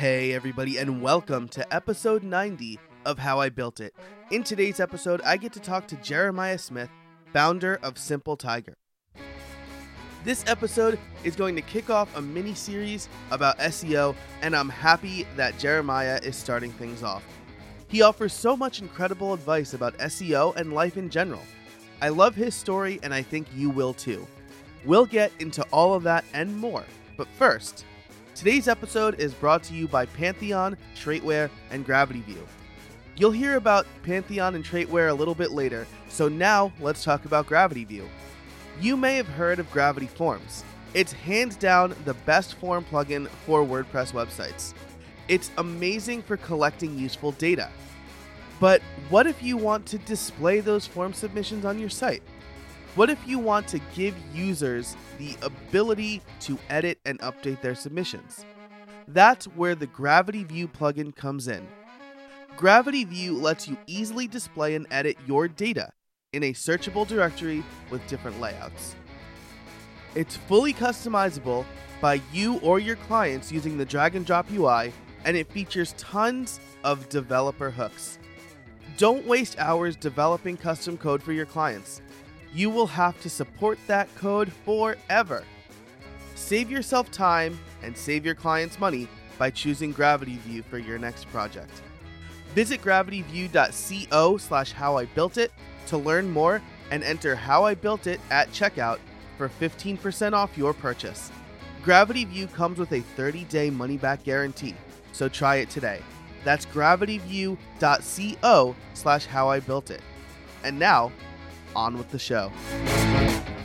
Hey, everybody, and welcome to episode 90 of How I Built It. In today's episode, I get to talk to Jeremiah Smith, founder of Simple Tiger. This episode is going to kick off a mini series about SEO, and I'm happy that Jeremiah is starting things off. He offers so much incredible advice about SEO and life in general. I love his story, and I think you will too. We'll get into all of that and more, but first, Today's episode is brought to you by Pantheon, Traitware, and Gravity View. You'll hear about Pantheon and Traitware a little bit later, so now let's talk about Gravity View. You may have heard of Gravity Forms. It's hands down the best form plugin for WordPress websites. It's amazing for collecting useful data. But what if you want to display those form submissions on your site? What if you want to give users the ability to edit and update their submissions? That's where the Gravity View plugin comes in. Gravity View lets you easily display and edit your data in a searchable directory with different layouts. It's fully customizable by you or your clients using the drag and drop UI, and it features tons of developer hooks. Don't waste hours developing custom code for your clients you will have to support that code forever. Save yourself time and save your clients money by choosing Gravity View for your next project. Visit gravityview.co slash how I built it to learn more and enter how I built it at checkout for 15% off your purchase. Gravity View comes with a 30-day money-back guarantee, so try it today. That's gravityview.co slash how I built it. And now, on with the show.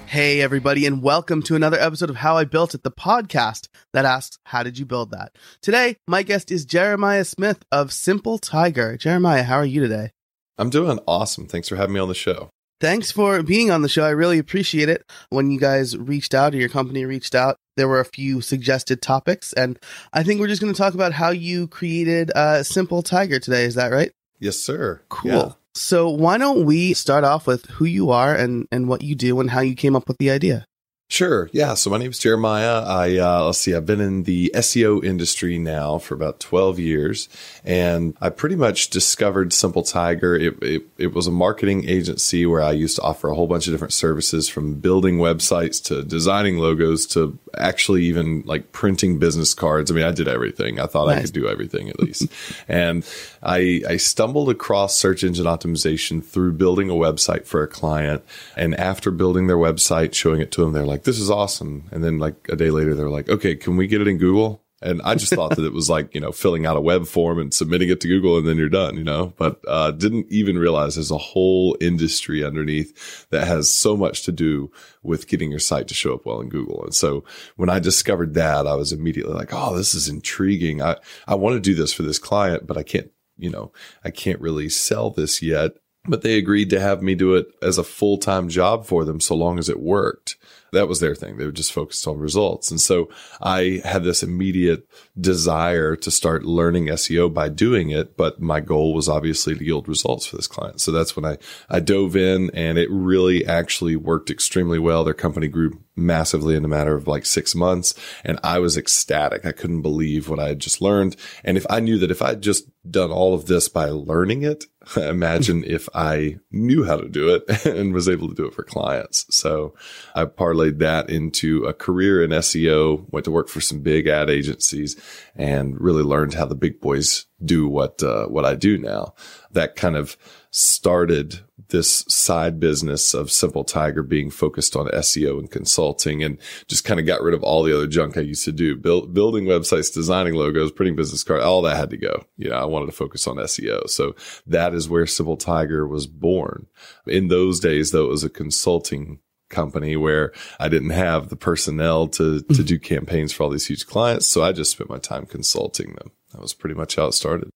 Hey, everybody, and welcome to another episode of How I Built It, the podcast that asks, How did you build that? Today, my guest is Jeremiah Smith of Simple Tiger. Jeremiah, how are you today? I'm doing awesome. Thanks for having me on the show. Thanks for being on the show. I really appreciate it. When you guys reached out or your company reached out, there were a few suggested topics, and I think we're just going to talk about how you created uh, Simple Tiger today. Is that right? Yes, sir. Cool. Yeah. So why don't we start off with who you are and, and what you do and how you came up with the idea? Sure. Yeah. So my name is Jeremiah. I, uh, let's see, I've been in the SEO industry now for about 12 years and I pretty much discovered Simple Tiger. It, it, it, was a marketing agency where I used to offer a whole bunch of different services from building websites to designing logos to actually even like printing business cards. I mean, I did everything. I thought nice. I could do everything at least. and I, I stumbled across search engine optimization through building a website for a client. And after building their website, showing it to them, they're like, this is awesome. And then like a day later, they're like, okay, can we get it in Google? And I just thought that it was like, you know, filling out a web form and submitting it to Google and then you're done, you know, but, uh, didn't even realize there's a whole industry underneath that has so much to do with getting your site to show up well in Google. And so when I discovered that, I was immediately like, Oh, this is intriguing. I, I want to do this for this client, but I can't, you know, I can't really sell this yet. But they agreed to have me do it as a full time job for them so long as it worked that was their thing. They were just focused on results. And so I had this immediate desire to start learning SEO by doing it. But my goal was obviously to yield results for this client. So that's when I, I dove in and it really actually worked extremely well. Their company grew massively in a matter of like six months. And I was ecstatic. I couldn't believe what I had just learned. And if I knew that if I'd just done all of this by learning it, imagine if I knew how to do it and was able to do it for clients. So I parlayed that into a career in SEO, went to work for some big ad agencies and really learned how the big boys do what, uh, what I do now. That kind of started this side business of Simple Tiger being focused on SEO and consulting and just kind of got rid of all the other junk I used to do. Build, building websites, designing logos, printing business cards, all that had to go. You know, I wanted to focus on SEO. So that is where Simple Tiger was born. In those days, though, it was a consulting company where I didn't have the personnel to, to mm-hmm. do campaigns for all these huge clients. So I just spent my time consulting them. That was pretty much how it started.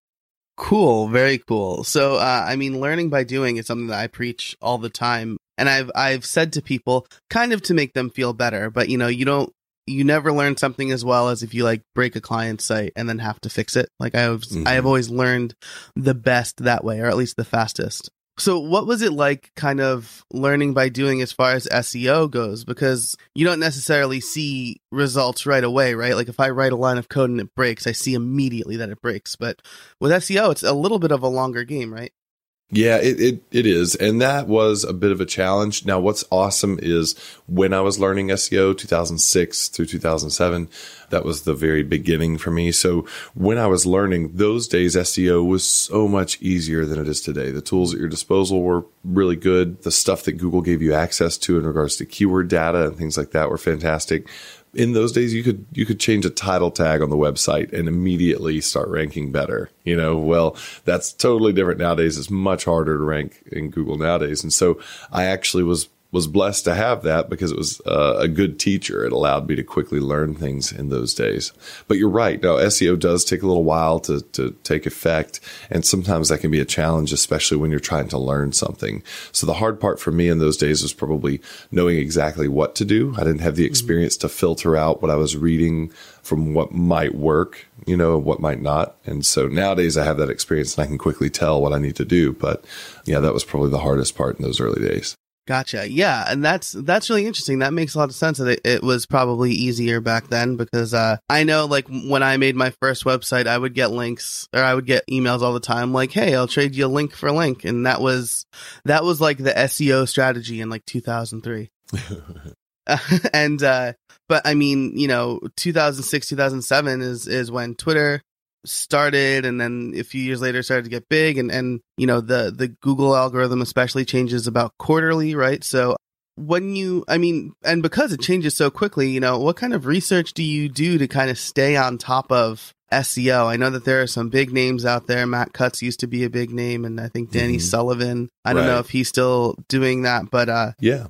Cool, very cool. So, uh, I mean, learning by doing is something that I preach all the time, and I've I've said to people, kind of to make them feel better. But you know, you don't, you never learn something as well as if you like break a client site and then have to fix it. Like I have, mm-hmm. I have mm-hmm. always learned the best that way, or at least the fastest. So, what was it like kind of learning by doing as far as SEO goes? Because you don't necessarily see results right away, right? Like, if I write a line of code and it breaks, I see immediately that it breaks. But with SEO, it's a little bit of a longer game, right? Yeah, it, it, it is. And that was a bit of a challenge. Now, what's awesome is when I was learning SEO 2006 through 2007, that was the very beginning for me. So when I was learning those days, SEO was so much easier than it is today. The tools at your disposal were really good. The stuff that Google gave you access to in regards to keyword data and things like that were fantastic in those days you could you could change a title tag on the website and immediately start ranking better you know? Well that's totally different nowadays. It's much harder to rank in google nowadays. And so i actually was was blessed to have that because it was uh, a good teacher. It allowed me to quickly learn things in those days. But you're right. No, SEO does take a little while to, to take effect. And sometimes that can be a challenge, especially when you're trying to learn something. So the hard part for me in those days was probably knowing exactly what to do. I didn't have the mm-hmm. experience to filter out what I was reading from what might work, you know, what might not. And so nowadays I have that experience and I can quickly tell what I need to do. But yeah, that was probably the hardest part in those early days. Gotcha. Yeah, and that's that's really interesting. That makes a lot of sense. That it, it was probably easier back then because uh, I know, like when I made my first website, I would get links or I would get emails all the time, like, "Hey, I'll trade you a link for a link," and that was that was like the SEO strategy in like 2003. and uh, but I mean, you know, 2006, 2007 is is when Twitter started and then a few years later started to get big and and you know the the Google algorithm especially changes about quarterly right so when you i mean and because it changes so quickly you know what kind of research do you do to kind of stay on top of SEO. I know that there are some big names out there. Matt Cutts used to be a big name, and I think Danny mm-hmm. Sullivan. I don't know if he's still doing that, but uh, yeah,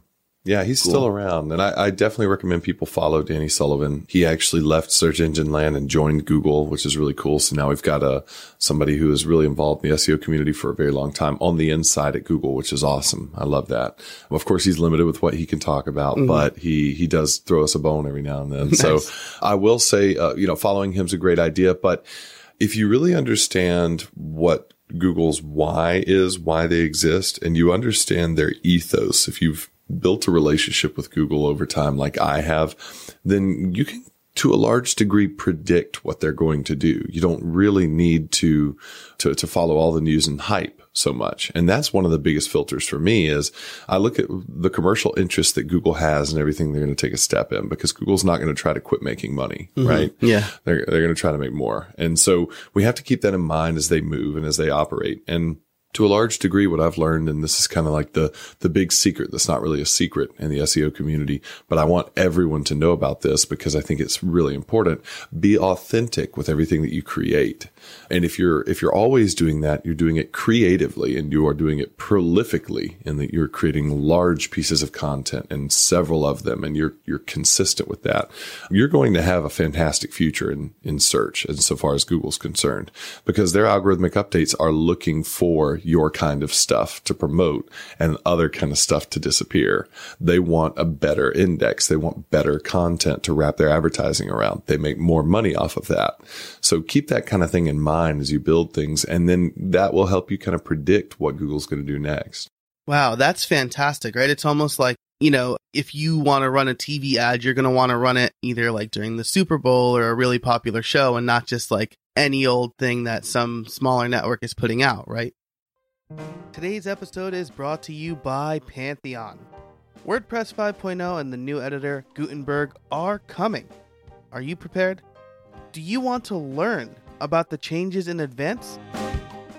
yeah, he's cool. still around. And I, I, definitely recommend people follow Danny Sullivan. He actually left search engine land and joined Google, which is really cool. So now we've got a, somebody who is really involved in the SEO community for a very long time on the inside at Google, which is awesome. I love that. Of course, he's limited with what he can talk about, mm-hmm. but he, he does throw us a bone every now and then. Nice. So I will say, uh, you know, following him is a great idea, but if you really understand what Google's why is, why they exist, and you understand their ethos, if you've built a relationship with Google over time, like I have, then you can to a large degree predict what they're going to do. You don't really need to, to, to follow all the news and hype so much. And that's one of the biggest filters for me is I look at the commercial interest that Google has and everything they're going to take a step in because Google's not going to try to quit making money, mm-hmm. right? Yeah. They're, they're going to try to make more. And so we have to keep that in mind as they move and as they operate. And to a large degree, what I've learned, and this is kind of like the, the big secret that's not really a secret in the SEO community, but I want everyone to know about this because I think it's really important. Be authentic with everything that you create. And if you're, if you're always doing that, you're doing it creatively and you are doing it prolifically in that you're creating large pieces of content and several of them and you're, you're consistent with that. You're going to have a fantastic future in, in search far as Google's concerned because their algorithmic updates are looking for your kind of stuff to promote and other kind of stuff to disappear. They want a better index. They want better content to wrap their advertising around. They make more money off of that. So keep that kind of thing in mind as you build things. And then that will help you kind of predict what Google's going to do next. Wow, that's fantastic, right? It's almost like, you know, if you want to run a TV ad, you're going to want to run it either like during the Super Bowl or a really popular show and not just like any old thing that some smaller network is putting out, right? Today's episode is brought to you by Pantheon. WordPress 5.0 and the new editor Gutenberg are coming. Are you prepared? Do you want to learn about the changes in advance?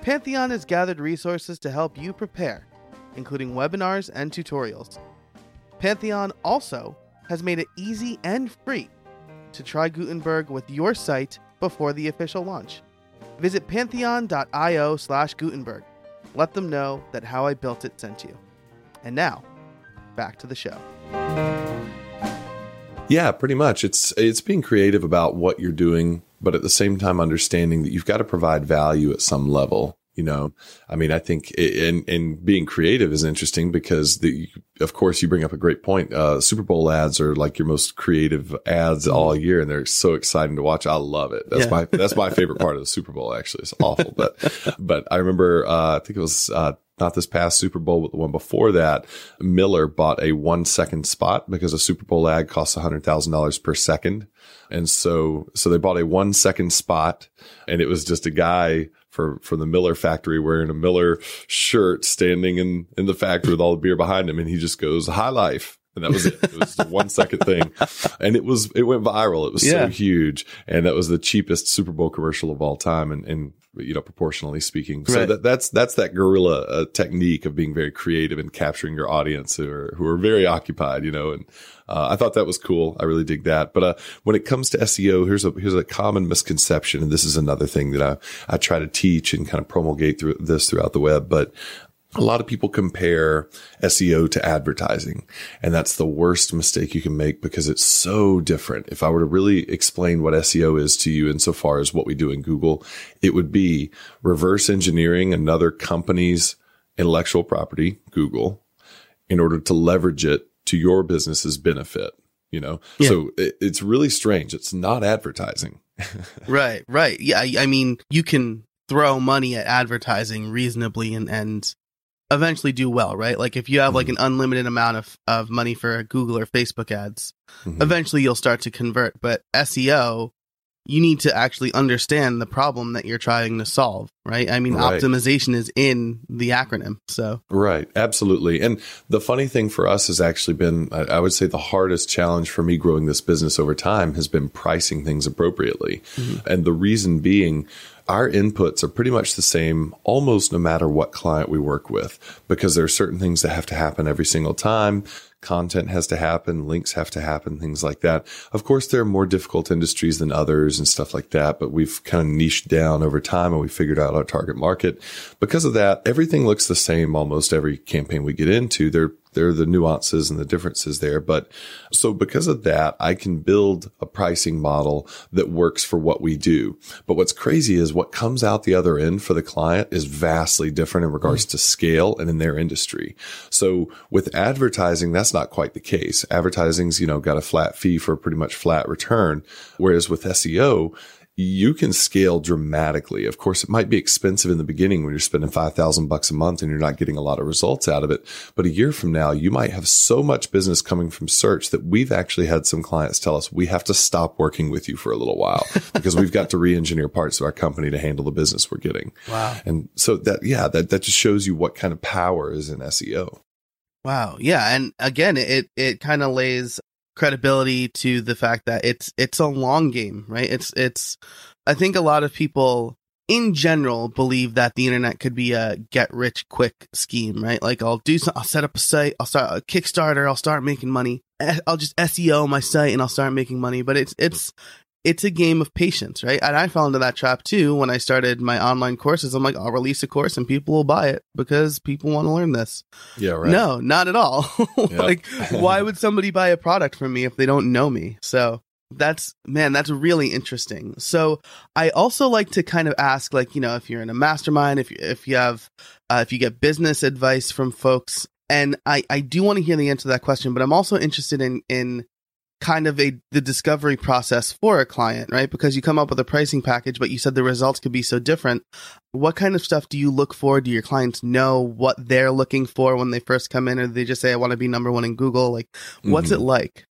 Pantheon has gathered resources to help you prepare, including webinars and tutorials. Pantheon also has made it easy and free to try Gutenberg with your site before the official launch. Visit pantheon.io/gutenberg let them know that How I Built It sent you. And now, back to the show. Yeah, pretty much. It's it's being creative about what you're doing, but at the same time understanding that you've got to provide value at some level. You know, I mean, I think and and being creative is interesting because the of course you bring up a great point. Uh, Super Bowl ads are like your most creative ads all year, and they're so exciting to watch. I love it. That's yeah. my that's my favorite part of the Super Bowl. Actually, it's awful, but but I remember uh, I think it was. Uh, not this past Super Bowl, but the one before that, Miller bought a one second spot because a Super Bowl ad costs $100,000 per second. And so, so they bought a one second spot and it was just a guy for, for the Miller factory wearing a Miller shirt standing in, in the factory with all the beer behind him. And he just goes, high life. And that was it. It was a one second thing. And it was, it went viral. It was Yeah. so huge. And that was the cheapest Super Bowl commercial of all time. And, and, you know, proportionally speaking. So that, that's, that's that guerrilla uh, technique of being very creative and capturing your audience who are, who are very occupied, you know, and, uh, I thought that was cool. I really dig that. But, uh, when it comes to SEO, here's a, here's a common misconception. And this is another thing that I, I try to teach and kind of promulgate through this throughout the web. But, a lot of people compare SEO to advertising, and that's the worst mistake you can make because it's so different. If I were to really explain what SEO is to you insofar as what we do in Google, it would be reverse engineering another company's intellectual property, Google, in order to leverage it to your business's benefit. You know, Yeah. so it, it's really strange. It's not advertising. Right, right. Yeah, I, I mean, you can throw money at advertising reasonably and and eventually do well, right? Like if you have like an unlimited amount of of money for Google or Facebook ads, Mhm. eventually you'll start to convert. But SEO, you need to actually understand the problem that you're trying to solve, right? I mean, Right. optimization is in the acronym. So, Right. Absolutely. And the funny thing for us has actually been, I I would say the hardest challenge for me growing this business over time has been pricing things appropriately. And the reason being, our inputs are pretty much the same almost no matter what client we work with because there are certain things that have to happen every single time. Content has to happen, links have to happen, things like that. Of course, there are more difficult industries than others and stuff like that, but we've kind of niched down over time and we figured out our target market. Because of that, everything looks the same almost every campaign we get into. There, there are the nuances and the differences there. But so because of that, I can build a pricing model that works for what we do. But what's crazy is what comes out the other end for the client is vastly different in regards mm. to scale and in their industry. So with advertising, that's not quite the case. Advertising's, you know, got a flat fee for a pretty much flat return. Whereas with SEO, you can scale dramatically. Of course, it might be expensive in the beginning when you're spending 5,000 bucks a month and you're not getting a lot of results out of it. But a year from now, you might have so much business coming from search that we've actually had some clients tell us we have to stop working with you for a little while because we've got to re-engineer parts of our company to handle the business we're getting. wow. And so that, yeah, that, that just shows you what kind of power is in SEO. Wow. Yeah, and again, it it kind of lays credibility to the fact that it's it's a long game, right? It's it's I think a lot of people in general believe that the internet could be a get rich quick scheme, right? Like I'll do some, I'll set up a site, I'll start a Kickstarter, I'll start making money. I'll just SEO my site and I'll start making money, but it's it's it's a game of patience, right? And I fell into that trap too when I started my online courses. I'm like, I'll release a course and people will buy it because people want to learn this. Yeah, right. No, not at all. like, why would somebody buy a product from me if they don't know me? So that's, man, that's really interesting. So I also like to kind of ask, like, you know, if you're in a mastermind, if you, if you have, uh, if you get business advice from folks, and I, I do want to hear the answer to that question, but I'm also interested in, in, kind of a the discovery process for a client, right? Because you come up with a pricing package, but you said the results could be so different. What kind of stuff do you look for? Do your clients know what they're looking for when they first come in, or do they just say, "I want to be number one in Google"? Like, what's Mhm. it like?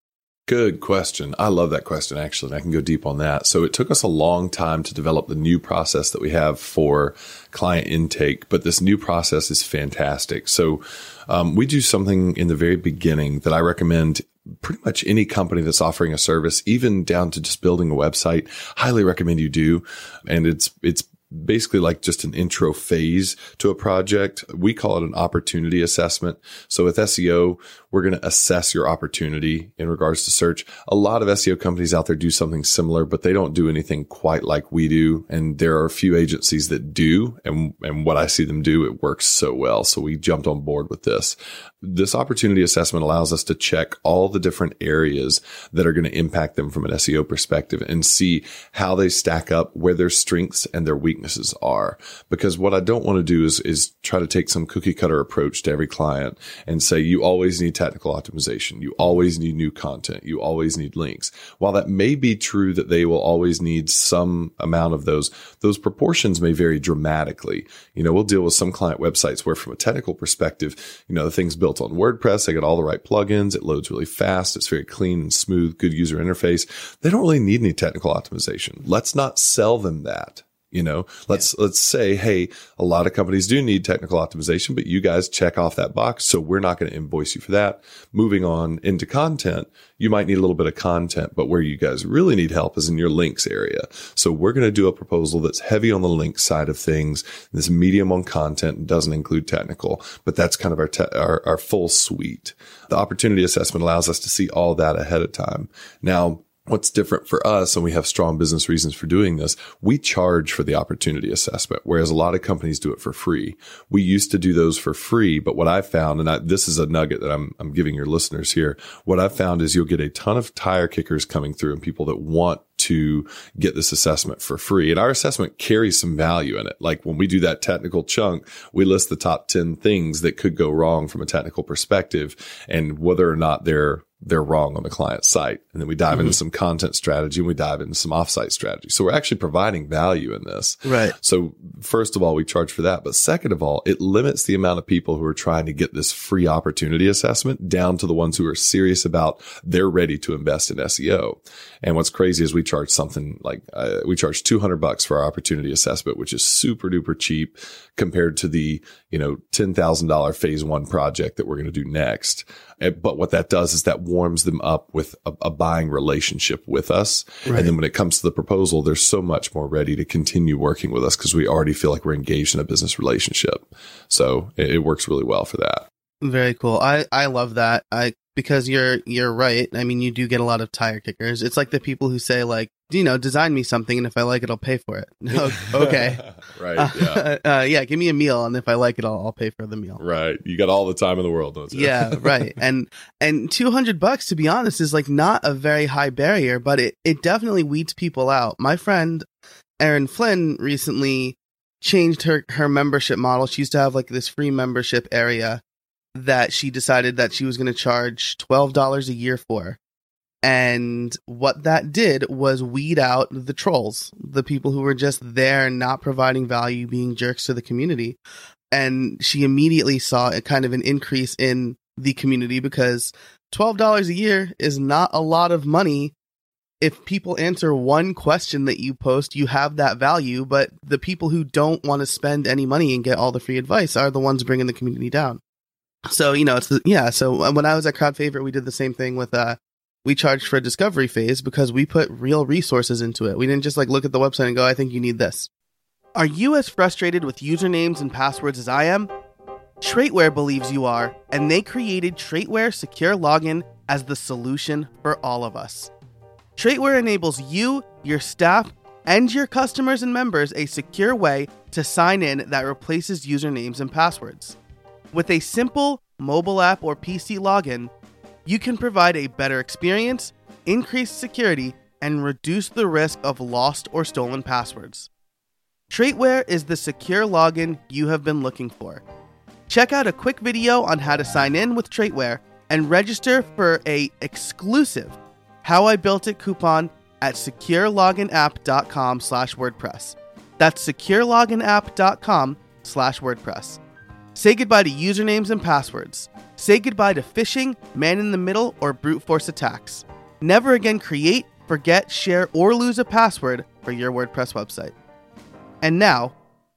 Good question. I love that question actually, and I can go deep on that. So it took us a long time to develop the new process that we have for client intake, but this new process is fantastic. So um, we do something in the very beginning that I recommend pretty much any company that's offering a service, even down to just building a website, highly recommend you do. And it's it's basically like just an intro phase to a project. We call it an opportunity assessment. So with SEO, we're going to assess your opportunity in regards to search. A lot of SEO companies out there do something similar, but they don't do anything quite like we do. And there are a few agencies that do. And, and what I see them do, it works so well. So we jumped on board with this. This opportunity assessment allows us to check all the different areas that are going to impact them from an SEO perspective and see how they stack up, where their strengths and their weaknesses are. Because what I don't want to do is, is try to take some cookie cutter approach to every client and say, you always need technical optimization. You always need new content. You always need links. While that may be true that they will always need some amount of those, those proportions may vary dramatically. You know, we'll deal with some client websites where from a technical perspective, you know, the thing's built on WordPress. They got all the right plugins. It loads really fast. It's very clean and smooth, good user interface. They don't really need any technical optimization. Let's not sell them that. You know, let's, yeah. let's say, Hey, a lot of companies do need technical optimization, but you guys check off that box. So we're not going to invoice you for that. Moving on into content, you might need a little bit of content, but where you guys really need help is in your links area. So we're going to do a proposal that's heavy on the link side of things. This medium on content doesn't include technical, but that's kind of our, te- our, our full suite. The opportunity assessment allows us to see all that ahead of time. Now, what's different for us and we have strong business reasons for doing this we charge for the opportunity assessment whereas a lot of companies do it for free we used to do those for free but what i found and I, this is a nugget that I'm, I'm giving your listeners here what i've found is you'll get a ton of tire kickers coming through and people that want to get this assessment for free. And our assessment carries some value in it. Like when we do that technical chunk, we list the top 10 things that could go wrong from a technical perspective and whether or not they're they're wrong on the client site. And then we dive mm-hmm. into some content strategy and we dive into some offsite strategy. So we're actually providing value in this. Right. So first of all, we charge for that. But second of all, it limits the amount of people who are trying to get this free opportunity assessment down to the ones who are serious about they're ready to invest in SEO. And what's crazy is we charge something like, uh, we charge 200 bucks for our opportunity assessment, which is super duper cheap compared to the, you know, $10,000 phase one project that we're going to do next. Eh, but what that does is that warms them up with a, a buying relationship with us. Right. And then when it comes to the proposal, they're so much more ready to continue working with us because we already feel like we're engaged in a business relationship. So it, it works really well for that. Very cool. I, I love that. I because you're you're right. I mean, you do get a lot of tire kickers. It's like the people who say like, you know, design me something, and if I like it, I'll pay for it. okay, right? Yeah, uh, yeah. Give me a meal, and if I like it, I'll, I'll pay for the meal. Right. You got all the time in the world, don't you? yeah, right. And and two hundred bucks, to be honest, is like not a very high barrier, but it it definitely weeds people out. My friend Erin Flynn recently changed her her membership model. She used to have like this free membership area that she decided that she was going to charge $12 a year for. And what that did was weed out the trolls, the people who were just there not providing value, being jerks to the community. And she immediately saw a kind of an increase in the community because $12 a year is not a lot of money. If people answer one question that you post, you have that value. But the people who don't want to spend any money and get all the free advice are the ones bringing the community down. So you know, it's the, yeah. So uh, when I was at Crowd Favorite, we did the same thing with uh, we charged for a discovery phase because we put real resources into it. We didn't just like look at the website and go, "I think you need this." Are you as frustrated with usernames and passwords as I am? Traitware believes you are, and they created Traitware Secure Login as the solution for all of us. Traitware enables you, your staff, and your customers and members a secure way to sign in that replaces usernames and passwords. With a simple mobile app or PC login, you can provide a better experience, increase security, and reduce the risk of lost or stolen passwords. Traitware is the secure login you have been looking for. Check out a quick video on how to sign in with Traitware and register for a exclusive How I Built It coupon at secureloginapp.com slash WordPress. That's secureloginapp.com slash WordPress. Say goodbye to usernames and passwords. Say goodbye to phishing, man in the middle, or brute force attacks. Never again create, forget, share, or lose a password for your WordPress website. And now,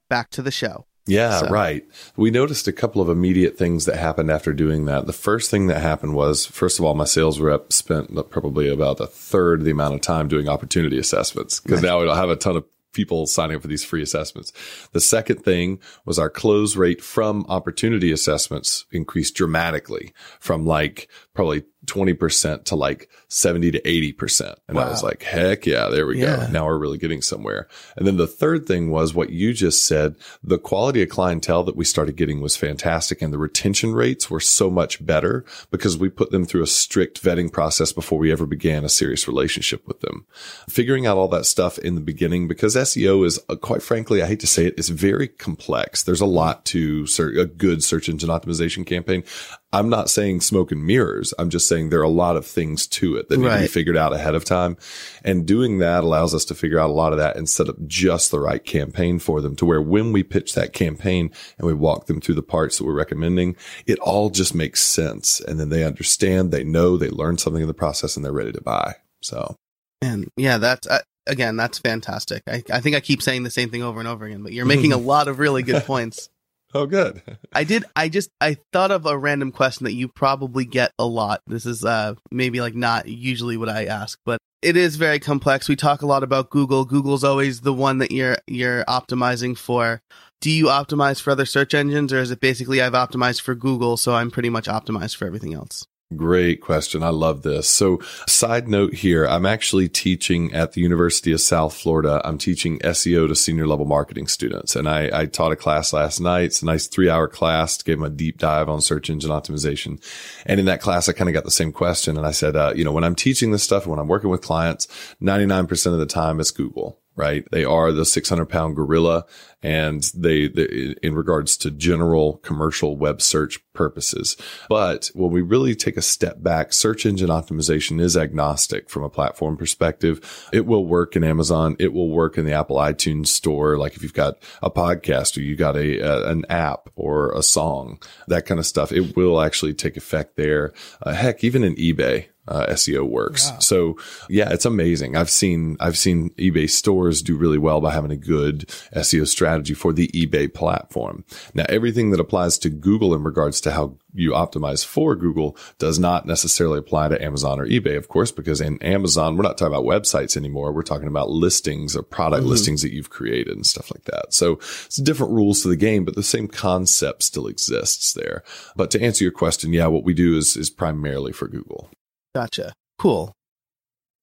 back to the show. Yeah, so. right. We noticed a couple of immediate things that happened after doing that. The first thing that happened was, first of all, my sales rep spent probably about a third the amount of time doing opportunity assessments because now we don't have a ton of people signing up for these free assessments. The second thing was our close rate from opportunity assessments increased dramatically from like probably 20% to like 70 to 80%. And wow. I was like, heck yeah, there we yeah. go. Now we're really getting somewhere. And then the third thing was what you just said. The quality of clientele that we started getting was fantastic. And the retention rates were so much better because we put them through a strict vetting process before we ever began a serious relationship with them. Figuring out all that stuff in the beginning because SEO is uh, quite frankly, I hate to say it, it's very complex. There's a lot to a good search engine optimization campaign. I'm not saying smoke and mirrors. I'm just saying there are a lot of things to it that need right. to be figured out ahead of time. And doing that allows us to figure out a lot of that and set up just the right campaign for them to where when we pitch that campaign and we walk them through the parts that we're recommending, it all just makes sense. And then they understand, they know, they learn something in the process and they're ready to buy. So. And yeah, that's, uh, again, that's fantastic. I, I think I keep saying the same thing over and over again, but you're making a lot of really good points. Oh, good. I did. I just I thought of a random question that you probably get a lot. This is uh maybe like not usually what I ask, but it is very complex. We talk a lot about Google. Google's always the one that you're you're optimizing for. Do you optimize for other search engines, or is it basically I've optimized for Google, so I'm pretty much optimized for everything else? Great question. I love this. So side note here, I'm actually teaching at the University of South Florida. I'm teaching SEO to senior level marketing students. And I, I taught a class last night. It's a nice three hour class, gave them a deep dive on search engine optimization. And in that class, I kind of got the same question. And I said, uh, you know, when I'm teaching this stuff, when I'm working with clients, 99% of the time it's Google right? They are the 600 pound gorilla and they, they, in regards to general commercial web search purposes. But when we really take a step back, search engine optimization is agnostic from a platform perspective. It will work in Amazon. It will work in the Apple iTunes store. Like if you've got a podcast or you got a, a an app or a song, that kind of stuff, it will actually take effect there. Uh, heck, even in eBay, uh, SEO works. Wow. So yeah, it's amazing. I've seen, I've seen eBay stores do really well by having a good SEO strategy for the eBay platform. Now, everything that applies to Google in regards to how you optimize for Google does not necessarily apply to Amazon or eBay, of course, because in Amazon, we're not talking about websites anymore. We're talking about listings or product mm-hmm. listings that you've created and stuff like that. So it's different rules to the game, but the same concept still exists there. But to answer your question, yeah, what we do is, is primarily for Google. Gotcha. Cool.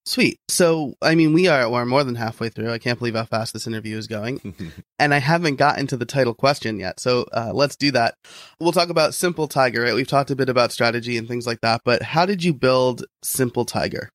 Sweet. So, I mean, we are we're more than halfway through. I can't believe how fast this interview is going, and I haven't gotten to the title question yet. So, uh, let's do that. We'll talk about Simple Tiger. Right? We've talked a bit about strategy and things like that, but how did you build Simple Tiger?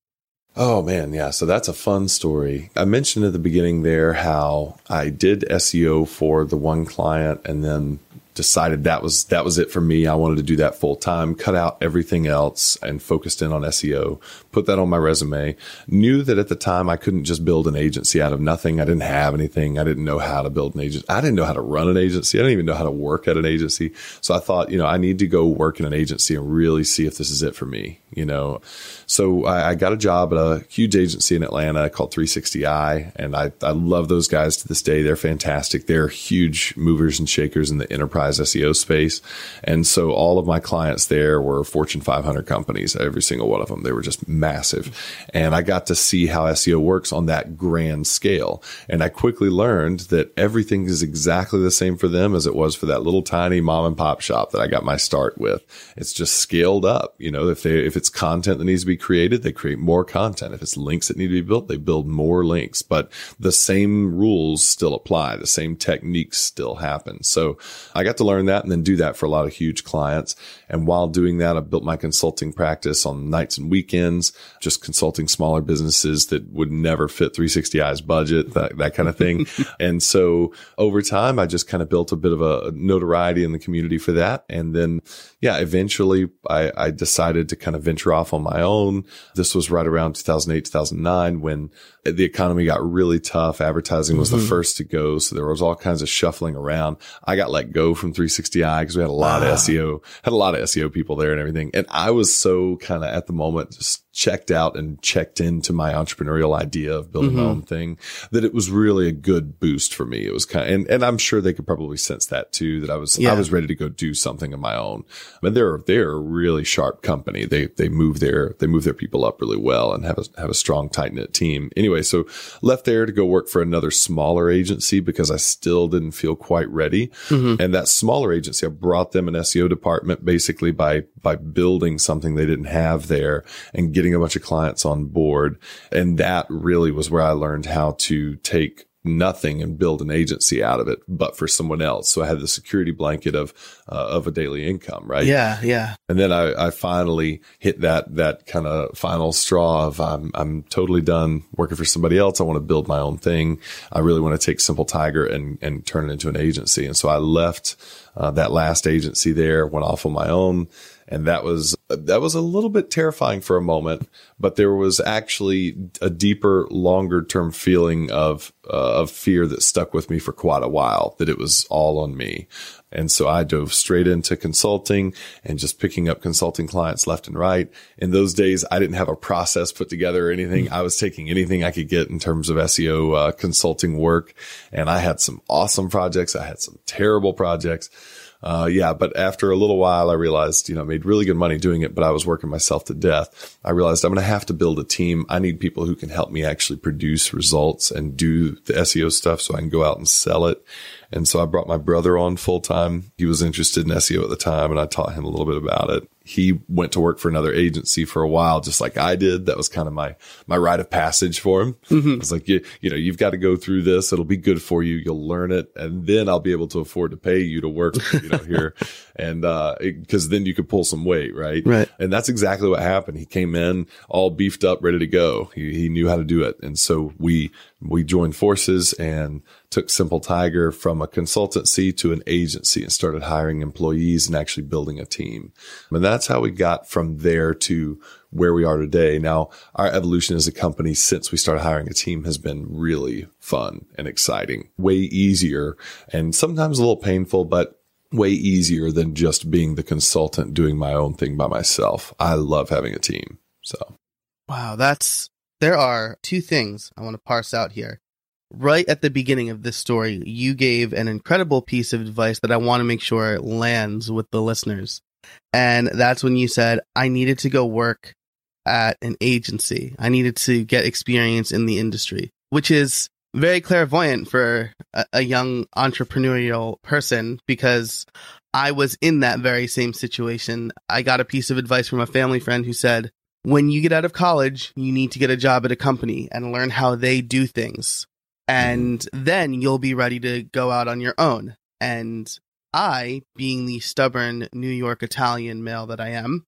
Oh man, yeah. So that's a fun story. I mentioned at the beginning there how I did SEO for the one client, and then decided that was that was it for me. I wanted to do that full time, cut out everything else and focused in on SEO, put that on my resume. Knew that at the time I couldn't just build an agency out of nothing. I didn't have anything. I didn't know how to build an agency. I didn't know how to run an agency. I didn't even know how to work at an agency. So I thought, you know, I need to go work in an agency and really see if this is it for me, you know. So I, I got a job at a huge agency in Atlanta called 360i and I, I love those guys to this day. They're fantastic. They're huge movers and shakers in the enterprise SEO space. And so all of my clients there were Fortune 500 companies, every single one of them. They were just massive. And I got to see how SEO works on that grand scale. And I quickly learned that everything is exactly the same for them as it was for that little tiny mom and pop shop that I got my start with. It's just scaled up. You know, if they, if it's content that needs to be created, they create more content. If it's links that need to be built, they build more links, but the same rules still apply. The same techniques still happen. So I got got to learn that and then do that for a lot of huge clients. And while doing that, I built my consulting practice on nights and weekends, just consulting smaller businesses that would never fit 360i's budget, that, that kind of thing. and so over time, I just kind of built a bit of a notoriety in the community for that. And then, yeah, eventually I, I decided to kind of venture off on my own. This was right around 2008, 2009 when the economy got really tough. Advertising was mm-hmm. the first to go. So there was all kinds of shuffling around. I got let go from 360i because we had a lot of SEO, had a lot of SEO people there and everything. And I was so kind of at the moment just checked out and checked into my entrepreneurial idea of building mm-hmm. my own thing, that it was really a good boost for me. It was kind of, and, and I'm sure they could probably sense that too, that I was, yeah. I was ready to go do something of my own. I mean, they're, they're a really sharp company. They, they move their, they move their people up really well and have a, have a strong tight knit team. Anyway, so left there to go work for another smaller agency because I still didn't feel quite ready. Mm-hmm. And that smaller agency, I brought them an SEO department basically by, by building something they didn't have there and getting a bunch of clients on board. And that really was where I learned how to take nothing and build an agency out of it, but for someone else. So I had the security blanket of, uh, of a daily income, right? Yeah. Yeah. And then I, I finally hit that, that kind of final straw of I'm, I'm totally done working for somebody else. I want to build my own thing. I really want to take Simple Tiger and, and turn it into an agency. And so I left, uh, that last agency there, went off on my own and that was that was a little bit terrifying for a moment but there was actually a deeper longer term feeling of uh, of fear that stuck with me for quite a while that it was all on me and so I dove straight into consulting and just picking up consulting clients left and right. In those days, I didn't have a process put together or anything. I was taking anything I could get in terms of SEO uh, consulting work. And I had some awesome projects. I had some terrible projects uh, yeah, but after a little while, I realized, you know, I made really good money doing it, but I was working myself to death. I realized I'm going to have to build a team. I need people who can help me actually produce results and do the SEO stuff so I can go out and sell it. And so I brought my brother on full time. He was interested in SEO at the time and I taught him a little bit about it he went to work for another agency for a while, just like I did. That was kind of my, my rite of passage for him. Mm-hmm. It's like, you, you know, you've got to go through this. It'll be good for you. You'll learn it. And then I'll be able to afford to pay you to work, you know, here. And, uh, cause then you could pull some weight. Right. Right. And that's exactly what happened. He came in all beefed up, ready to go. He, he knew how to do it. And so we, we joined forces and took Simple Tiger from a consultancy to an agency and started hiring employees and actually building a team. And that's how we got from there to where we are today. Now, our evolution as a company since we started hiring a team has been really fun and exciting, way easier and sometimes a little painful, but way easier than just being the consultant doing my own thing by myself. I love having a team. So, wow, that's there are two things I want to parse out here right at the beginning of this story, you gave an incredible piece of advice that I want to make sure lands with the listeners. And that's when you said, I needed to go work at an agency. I needed to get experience in the industry, which is very clairvoyant for a, a young entrepreneurial person because I was in that very same situation. I got a piece of advice from a family friend who said, when you get out of college, you need to get a job at a company and learn how they do things and then you'll be ready to go out on your own. And I, being the stubborn New York Italian male that I am,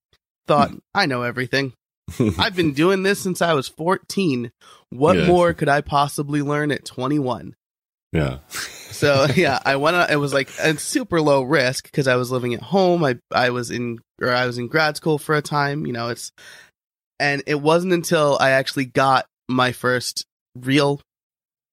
thought, hmm. I know everything. I've been doing this since I was 14. What yeah. more could I possibly learn at 21? Yeah. so yeah, I went. It was like a super low risk because I was living at home. I I was in or I was in grad school for a time. You know, it's and it wasn't until I actually got my first real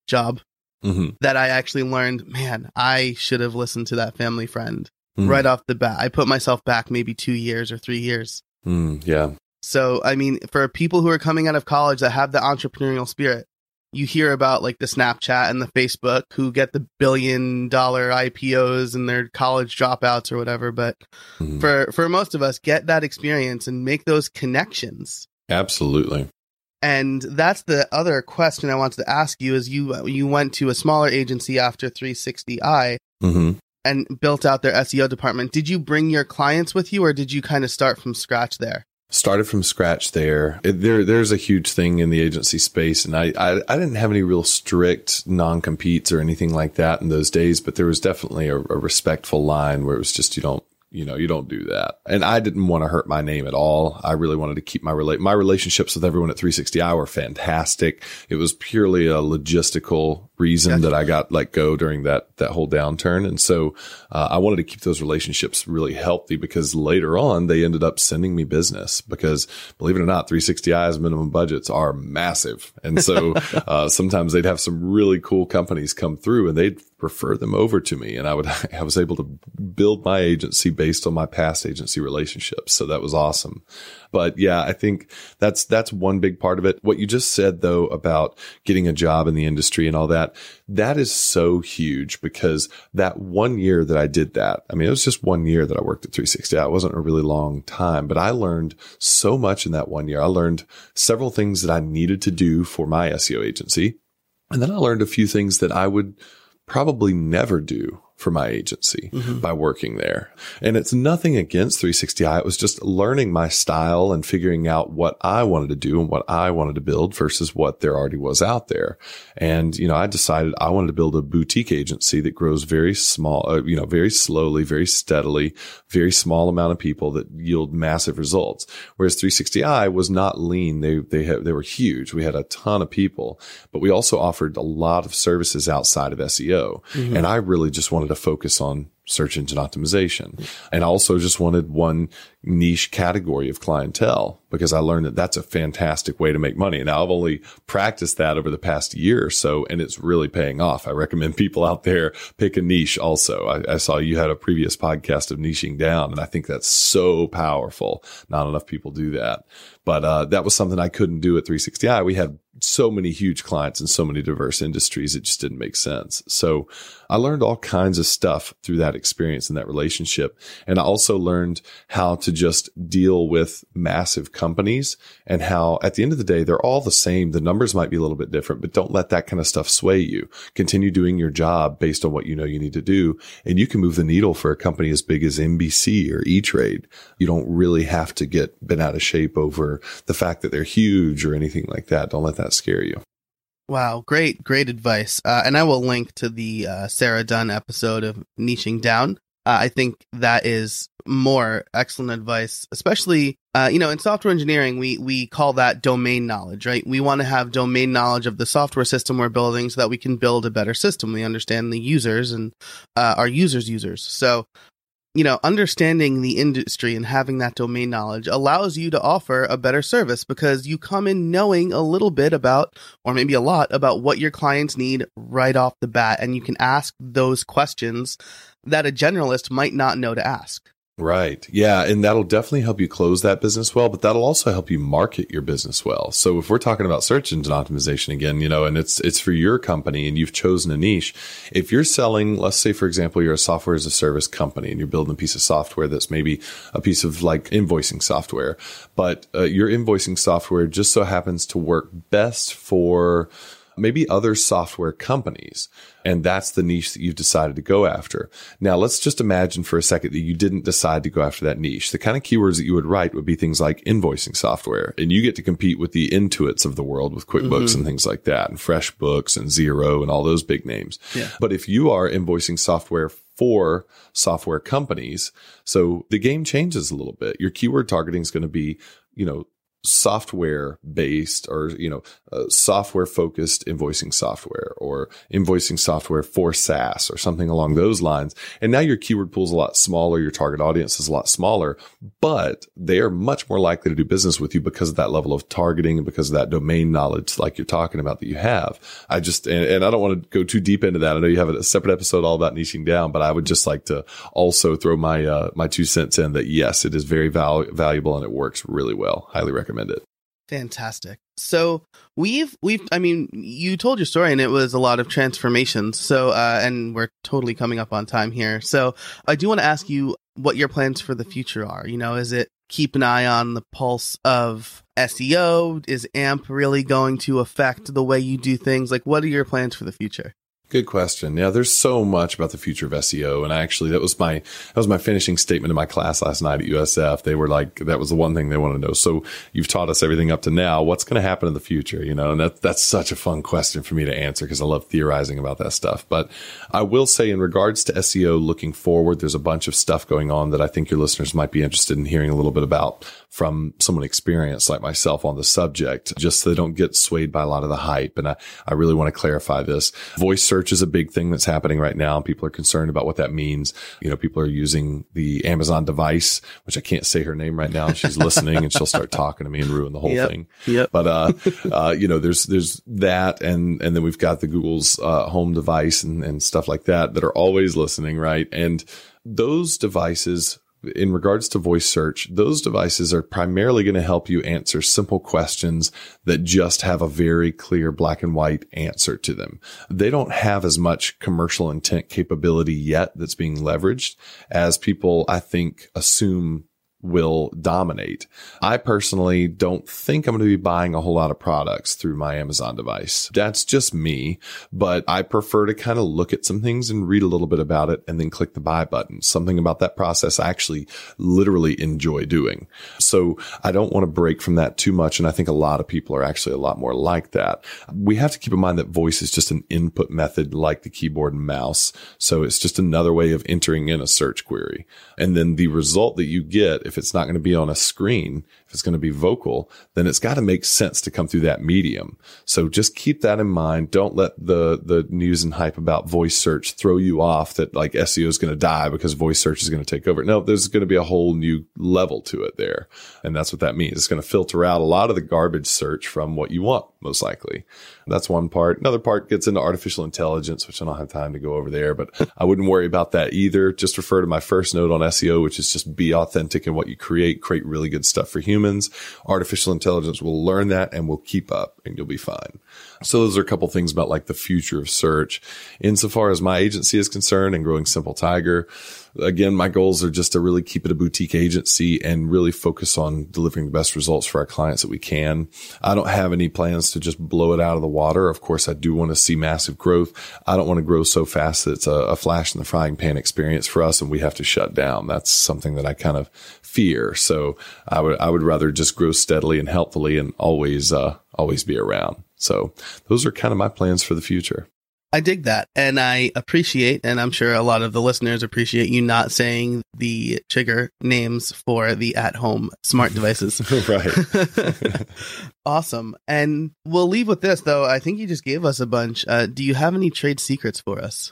job mm-hmm. that I actually learned, man, I should have listened to that family friend mm. right off the bat. I put myself back maybe two years or three years. Mm, yeah. So, I mean, for people who are coming out of college that have the entrepreneurial spirit, you hear about like the Snapchat and the Facebook who get the billion dollar IPOs and their college dropouts or whatever. But mm-hmm. for, for most of us, get that experience and make those connections. Absolutely. And that's the other question I wanted to ask you is you you went to a smaller agency after 360i mm-hmm. and built out their SEO department. Did you bring your clients with you or did you kind of start from scratch there? Started from scratch there. It, there there's a huge thing in the agency space and I, I, I didn't have any real strict non-competes or anything like that in those days, but there was definitely a, a respectful line where it was just you don't you know, you don't do that. And I didn't want to hurt my name at all. I really wanted to keep my relate, my relationships with everyone at 360i were fantastic. It was purely a logistical reason gotcha. that I got let go during that that whole downturn. And so uh, I wanted to keep those relationships really healthy because later on they ended up sending me business because believe it or not, 360i's minimum budgets are massive. And so uh, sometimes they'd have some really cool companies come through and they'd refer them over to me. And I would, I was able to build my agency based on my past agency relationships. So that was awesome. But yeah, I think that's, that's one big part of it. What you just said though about getting a job in the industry and all that, that is so huge because that one year that I did that, I mean, it was just one year that I worked at 360. It wasn't a really long time, but I learned so much in that one year. I learned several things that I needed to do for my SEO agency. And then I learned a few things that I would probably never do for my agency mm-hmm. by working there. And it's nothing against 360i. It was just learning my style and figuring out what I wanted to do and what I wanted to build versus what there already was out there. And, you know, I decided I wanted to build a boutique agency that grows very small, uh, you know, very slowly, very steadily, very small amount of people that yield massive results. Whereas 360i was not lean. They, they had, they were huge. We had a ton of people, but we also offered a lot of services outside of SEO. Mm-hmm. And I really just wanted to focus on search engine optimization. And I also just wanted one niche category of clientele because I learned that that's a fantastic way to make money. Now I've only practiced that over the past year or so and it's really paying off. I recommend people out there pick a niche also. I, I saw you had a previous podcast of niching down and I think that's so powerful. Not enough people do that. But uh, that was something I couldn't do at 360i. We had so many huge clients in so many diverse industries. It just didn't make sense. So I learned all kinds of stuff through that experience and that relationship. And I also learned how to just deal with massive companies and how at the end of the day, they're all the same. The numbers might be a little bit different, but don't let that kind of stuff sway you. Continue doing your job based on what you know you need to do. And you can move the needle for a company as big as NBC or E-Trade. You don't really have to get bent out of shape over the fact that they're huge or anything like that. Don't let that scare you. Wow, great, great advice. Uh, and I will link to the uh, Sarah Dunn episode of Niching Down. Uh, I think that is more excellent advice, especially, uh, you know, in software engineering, we, we call that domain knowledge, right? We want to have domain knowledge of the software system we're building so that we can build a better system. We understand the users and uh, our users' users. So you know, understanding the industry and having that domain knowledge allows you to offer a better service because you come in knowing a little bit about, or maybe a lot about what your clients need right off the bat. And you can ask those questions that a generalist might not know to ask. Right. Yeah. And that'll definitely help you close that business well, but that'll also help you market your business well. So if we're talking about search engine optimization again, you know, and it's, it's for your company and you've chosen a niche. If you're selling, let's say, for example, you're a software as a service company and you're building a piece of software that's maybe a piece of like invoicing software, but uh, your invoicing software just so happens to work best for maybe other software companies. And that's the niche that you've decided to go after. Now let's just imagine for a second that you didn't decide to go after that niche. The kind of keywords that you would write would be things like invoicing software and you get to compete with the Intuits of the world with QuickBooks mm-hmm. and things like that and FreshBooks and Xero and all those big names. Yeah. But if you are invoicing software for software companies. So the game changes a little bit. Your keyword targeting is going to be, you know, software based or you know uh, software focused invoicing software or invoicing software for SaaS or something along those lines. And now your keyword pool is a lot smaller your target audience is a lot smaller but they are much more likely to do business with you because of that level of targeting and because of that domain knowledge like you're talking about that you have. I just and, and I don't want to go too deep into that. I know you have a separate episode all about niching down but I would just like to also throw my uh, my two cents in that yes it is very val- valuable and it works really well. Highly recommend recommend it. Fantastic. So we've we've I mean you told your story and it was a lot of transformations. So uh and we're totally coming up on time here. So I do want to ask you what your plans for the future are. You know, is it keep an eye on the pulse of SEO? Is AMP really going to affect the way you do things? Like what are your plans for the future? Good question. Yeah, there's so much about the future of SEO, and actually, that was my that was my finishing statement in my class last night at USF. They were like, that was the one thing they want to know. So you've taught us everything up to now. What's going to happen in the future? You know, and that that's such a fun question for me to answer because I love theorizing about that stuff. But I will say, in regards to SEO looking forward, there's a bunch of stuff going on that I think your listeners might be interested in hearing a little bit about from someone experienced like myself on the subject, just so they don't get swayed by a lot of the hype. And I, I really want to clarify this. Voice search is a big thing that's happening right now. People are concerned about what that means. You know, people are using the Amazon device, which I can't say her name right now. She's listening and she'll start talking to me and ruin the whole Yep. thing. Yep. But, uh, uh, you know, there's, there's that. And, and then we've got the Google's, uh, home device and, and stuff like that that are always listening. Right. And those devices in regards to voice search, those devices are primarily going to help you answer simple questions that just have a very clear black and white answer to them. They don't have as much commercial intent capability yet that's being leveraged as people, I think, assume will dominate. I personally don't think I'm going to be buying a whole lot of products through my Amazon device. That's just me, but I prefer to kind of look at some things and read a little bit about it and then click the buy button. Something about that process I actually literally enjoy doing. So I don't want to break from that too much. And I think a lot of people are actually a lot more like that. We have to keep in mind that voice is just an input method like the keyboard and mouse. So it's just another way of entering in a search query. And then the result that you get, if it's not going to be on a screen, it's going to be vocal, then it's got to make sense to come through that medium. So just keep that in mind. Don't let the, the news and hype about voice search throw you off that like SEO is going to die because voice search is going to take over. No, there's going to be a whole new level to it there. And that's what that means. It's going to filter out a lot of the garbage search from what you want, most likely. That's one part. Another part gets into artificial intelligence, which I don't have time to go over there, but I wouldn't worry about that either. Just refer to my first note on SEO, which is just be authentic in what you create, create really good stuff for humans. Artificial intelligence will learn that and will keep up and you'll be fine. So those are a couple things about like the future of search. Insofar as my agency is concerned and growing Simple Tiger, again, my goals are just to really keep it a boutique agency and really focus on delivering the best results for our clients that we can. I don't have any plans to just blow it out of the water. Of course, I do want to see massive growth. I don't want to grow so fast that it's a, a flash in the frying pan experience for us and we have to shut down. That's something that I kind of fear. So I would, I would rather just grow steadily and helpfully and always, uh, always be around. So those are kind of my plans for the future. I dig that. And I appreciate, and I'm sure a lot of the listeners appreciate you not saying the trigger names for the at home smart devices. right. awesome. And we'll leave with this, though. I think you just gave us a bunch. Uh, do you have any trade secrets for us?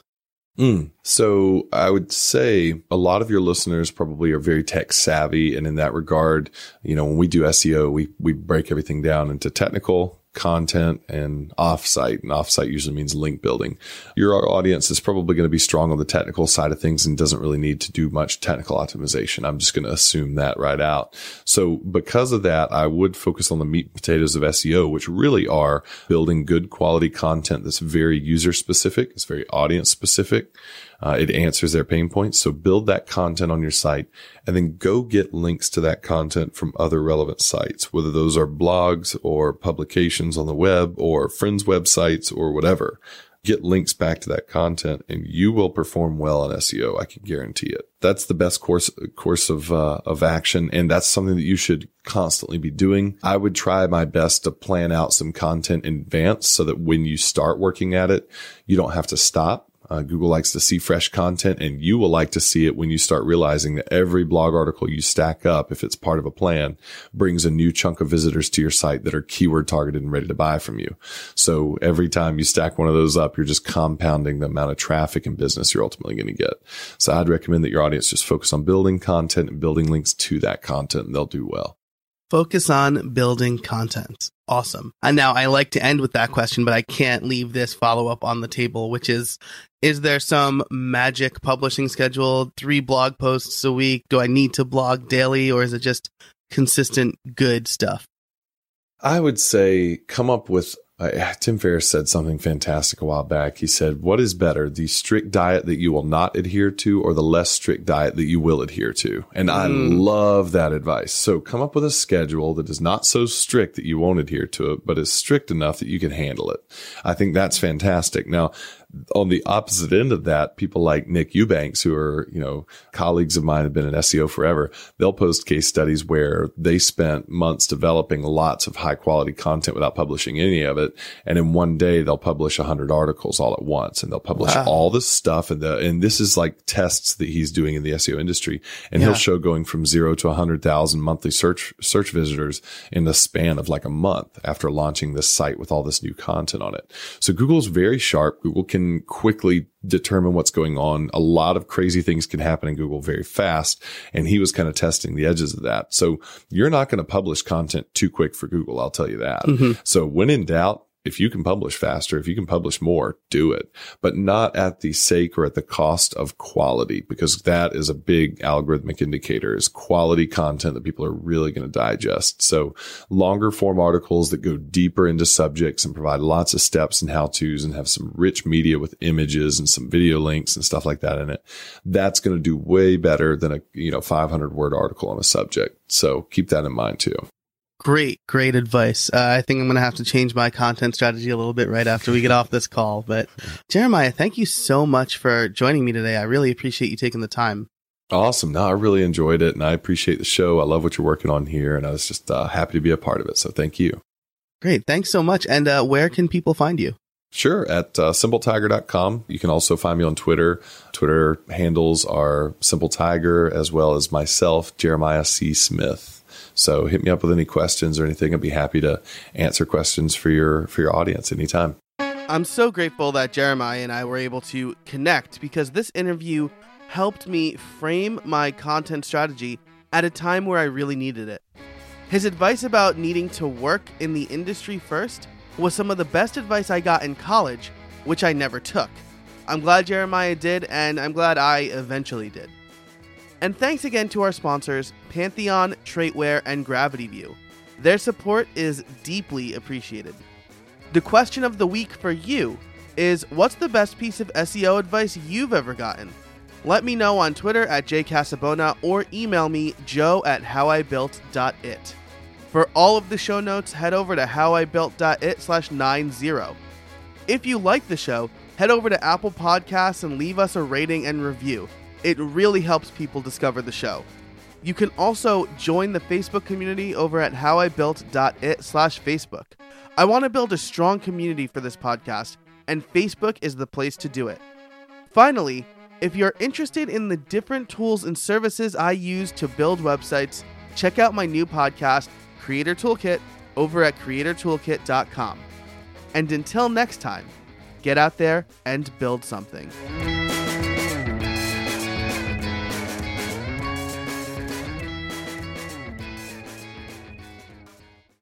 Mm. So I would say a lot of your listeners probably are very tech savvy. And in that regard, you know, when we do SEO, we, we break everything down into technical, content and offsite. And offsite usually means link building. Your audience is probably going to be strong on the technical side of things and doesn't really need to do much technical optimization. I'm just going to assume that right out. So because of that, I would focus on the meat and potatoes of SEO, which really are building good quality content that's very user specific. It's very audience specific. Uh, it answers their pain points. So build that content on your site and then go get links to that content from other relevant sites, whether those are blogs or publications on the web or friends websites or whatever. Get links back to that content and you will perform well in SEO. I can guarantee it. That's the best course, course of, uh, of action. And that's something that you should constantly be doing. I would try my best to plan out some content in advance so that when you start working at it, you don't have to stop uh, Google likes to see fresh content and you will like to see it when you start realizing that every blog article you stack up, if it's part of a plan, brings a new chunk of visitors to your site that are keyword targeted and ready to buy from you. So every time you stack one of those up, you're just compounding the amount of traffic and business you're ultimately going to get. So I'd recommend that your audience just focus on building content and building links to that content and they'll do well. Focus on building content. Awesome. And now I like to end with that question, but I can't leave this follow up on the table, which is Is there some magic publishing schedule? Three blog posts a week? Do I need to blog daily or is it just consistent good stuff? I would say come up with uh, Tim Ferriss said something fantastic a while back. He said, What is better, the strict diet that you will not adhere to or the less strict diet that you will adhere to? And I love that advice. So come up with a schedule that is not so strict that you won't adhere to it, but is strict enough that you can handle it. I think that's fantastic. Now, on the opposite end of that, people like Nick Eubanks, who are, you know, colleagues of mine have been in SEO forever, they'll post case studies where they spent months developing lots of high quality content without publishing any of it. And in one day, they'll publish a hundred articles all at once and they'll publish wow. all this stuff. And the, and this is like tests that he's doing in the SEO industry. And yeah. he'll show going from zero to a hundred thousand monthly search, search visitors in the span of like a month after launching this site with all this new content on it. So Google's very sharp. Google can quickly determine what's going on. A lot of crazy things can happen in Google very fast. And he was kind of testing the edges of that. So you're not going to publish content too quick for Google. I'll tell you that. Mm-hmm. So when in doubt, if you can publish faster, if you can publish more, do it, but not at the sake or at the cost of quality, because that is a big algorithmic indicator is quality content that people are really going to digest. So longer form articles that go deeper into subjects and provide lots of steps and how to's and have some rich media with images and some video links and stuff like that in it. That's going to do way better than a, you know, 500 word article on a subject. So keep that in mind too. Great, great advice. Uh, I think I'm going to have to change my content strategy a little bit right after we get off this call. But Jeremiah, thank you so much for joining me today. I really appreciate you taking the time. Awesome. No, I really enjoyed it and I appreciate the show. I love what you're working on here and I was just uh, happy to be a part of it. So thank you. Great. Thanks so much. And uh, where can people find you? Sure, at uh, simpletiger.com. You can also find me on Twitter. Twitter handles are Simple Tiger as well as myself, Jeremiah C. Smith. So hit me up with any questions or anything. I'd be happy to answer questions for your for your audience anytime. I'm so grateful that Jeremiah and I were able to connect because this interview helped me frame my content strategy at a time where I really needed it. His advice about needing to work in the industry first was some of the best advice I got in college, which I never took. I'm glad Jeremiah did, and I'm glad I eventually did. And thanks again to our sponsors, Pantheon, Traitware, and Gravity View. Their support is deeply appreciated. The question of the week for you is what's the best piece of SEO advice you've ever gotten? Let me know on Twitter at jcasabona or email me joe at howibuilt.it. For all of the show notes, head over to howibuilt.it slash 90. If you like the show, head over to Apple Podcasts and leave us a rating and review. It really helps people discover the show. You can also join the Facebook community over at howibuilt.it slash Facebook. I want to build a strong community for this podcast, and Facebook is the place to do it. Finally, if you're interested in the different tools and services I use to build websites, check out my new podcast, Creator Toolkit, over at creatortoolkit.com. And until next time, get out there and build something.